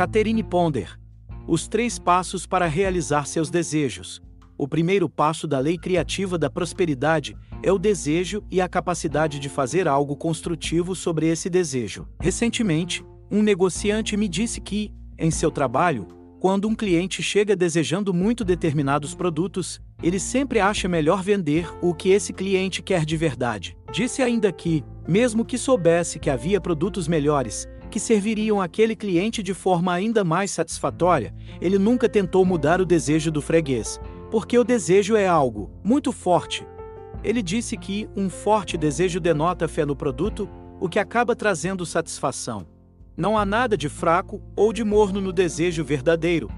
Catherine Ponder. Os três passos para realizar seus desejos. O primeiro passo da lei criativa da prosperidade é o desejo e a capacidade de fazer algo construtivo sobre esse desejo. Recentemente, um negociante me disse que, em seu trabalho, quando um cliente chega desejando muito determinados produtos, ele sempre acha melhor vender o que esse cliente quer de verdade. Disse ainda que, mesmo que soubesse que havia produtos melhores, que serviriam aquele cliente de forma ainda mais satisfatória, ele nunca tentou mudar o desejo do freguês, porque o desejo é algo muito forte. Ele disse que um forte desejo denota fé no produto, o que acaba trazendo satisfação. Não há nada de fraco ou de morno no desejo verdadeiro.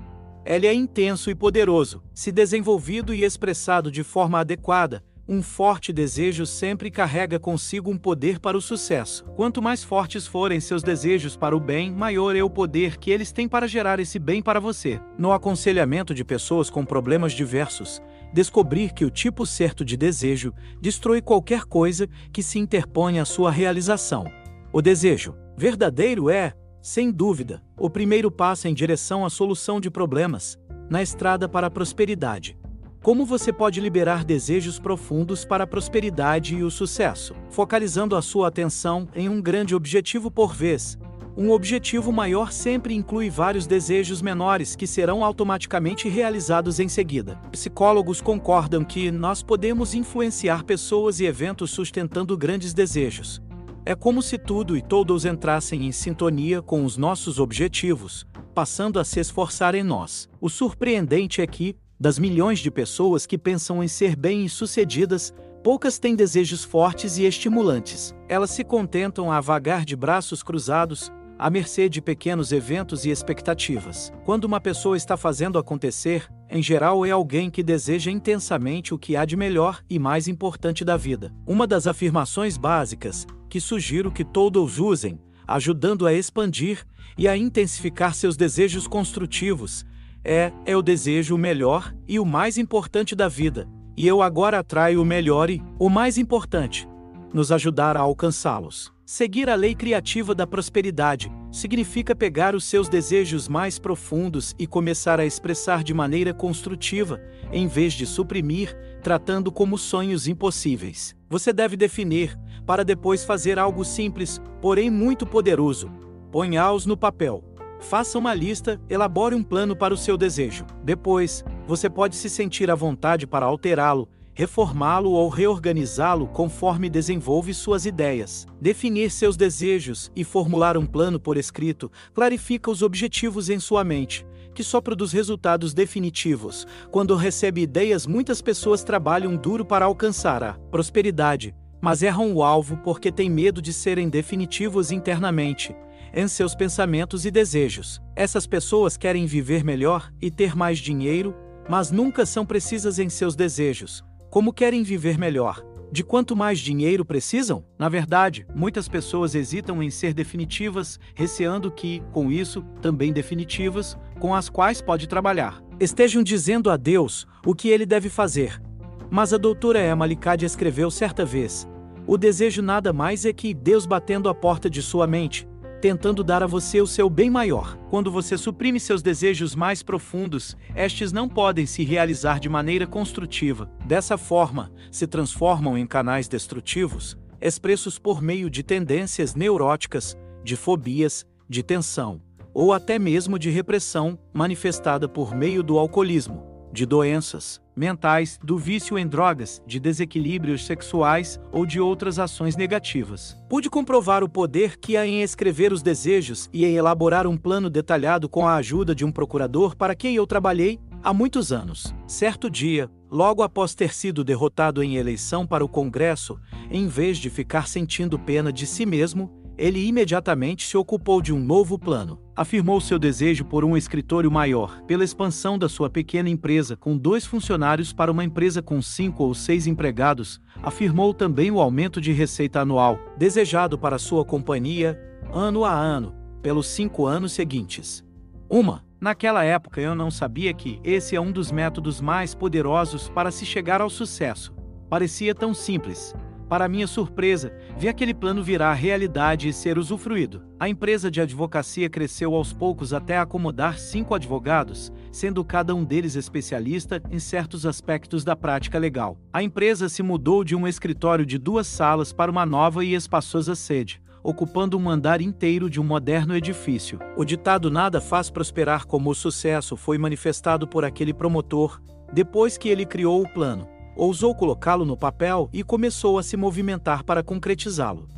Ele é intenso e poderoso, se desenvolvido e expressado de forma adequada, um forte desejo sempre carrega consigo um poder para o sucesso. Quanto mais fortes forem seus desejos para o bem, maior é o poder que eles têm para gerar esse bem para você. No aconselhamento de pessoas com problemas diversos, descobrir que o tipo certo de desejo destrói qualquer coisa que se interponha à sua realização. O desejo verdadeiro é, sem dúvida, o primeiro passo em direção à solução de problemas, na estrada para a prosperidade. Como você pode liberar desejos profundos para a prosperidade e o sucesso, focalizando a sua atenção em um grande objetivo por vez? Um objetivo maior sempre inclui vários desejos menores que serão automaticamente realizados em seguida. Psicólogos concordam que nós podemos influenciar pessoas e eventos sustentando grandes desejos. É como se tudo e todos entrassem em sintonia com os nossos objetivos, passando a se esforçar em nós. O surpreendente é que, das milhões de pessoas que pensam em ser bem-sucedidas, poucas têm desejos fortes e estimulantes. Elas se contentam a vagar de braços cruzados, à mercê de pequenos eventos e expectativas. Quando uma pessoa está fazendo acontecer, em geral é alguém que deseja intensamente o que há de melhor e mais importante da vida. Uma das afirmações básicas, que sugiro que todos usem, ajudando a expandir e a intensificar seus desejos construtivos, é, o desejo o melhor e o mais importante da vida, e eu agora atraio o melhor e o mais importante, nos ajudar a alcançá-los. Seguir a lei criativa da prosperidade significa pegar os seus desejos mais profundos e começar a expressar de maneira construtiva, em vez de suprimir, tratando como sonhos impossíveis. Você deve definir, para depois fazer algo simples, porém muito poderoso. Ponha-os no papel. Faça uma lista, elabore um plano para o seu desejo. Depois, você pode se sentir à vontade para alterá-lo, reformá-lo ou reorganizá-lo conforme desenvolve suas ideias. Definir seus desejos e formular um plano por escrito clarifica os objetivos em sua mente, que só produz resultados definitivos. Quando recebe ideias, muitas pessoas trabalham duro para alcançar a prosperidade, mas erram o alvo porque têm medo de serem definitivos internamente em seus pensamentos e desejos. Essas pessoas querem viver melhor e ter mais dinheiro, mas nunca são precisas em seus desejos. Como querem viver melhor? De quanto mais dinheiro precisam? Na verdade, muitas pessoas hesitam em ser definitivas, receando que, com isso, também definitivas, com as quais pode trabalhar. Estejam dizendo a Deus o que ele deve fazer. Mas a doutora Emma Licade escreveu certa vez: o desejo nada mais é que Deus batendo a porta de sua mente, tentando dar a você o seu bem maior. Quando você suprime seus desejos mais profundos, estes não podem se realizar de maneira construtiva. Dessa forma, se transformam em canais destrutivos, expressos por meio de tendências neuróticas, de fobias, de tensão, ou até mesmo de repressão, manifestada por meio do alcoolismo, de doenças, mentais, do vício em drogas, de desequilíbrios sexuais ou de outras ações negativas. Pude comprovar o poder que há em escrever os desejos e em elaborar um plano detalhado com a ajuda de um procurador para quem eu trabalhei há muitos anos. Certo dia, logo após ter sido derrotado em eleição para o Congresso, em vez de ficar sentindo pena de si mesmo, ele imediatamente se ocupou de um novo plano. Afirmou seu desejo por um escritório maior, pela expansão da sua pequena empresa com dois funcionários para uma empresa com cinco ou seis empregados. Afirmou também o aumento de receita anual, desejado para sua companhia, ano a ano, pelos cinco anos seguintes. Uma, naquela época eu não sabia que esse é um dos métodos mais poderosos para se chegar ao sucesso. Parecia tão simples, Para minha surpresa, vi aquele plano virar realidade e ser usufruído. A empresa de advocacia cresceu aos poucos até acomodar cinco advogados, sendo cada um deles especialista em certos aspectos da prática legal. A empresa se mudou de um escritório de duas salas para uma nova e espaçosa sede ocupando um andar inteiro de um moderno edifício. O ditado nada faz prosperar como o sucesso foi manifestado por aquele promotor depois que ele criou o plano ousou colocá-lo no papel e começou a se movimentar para concretizá-lo.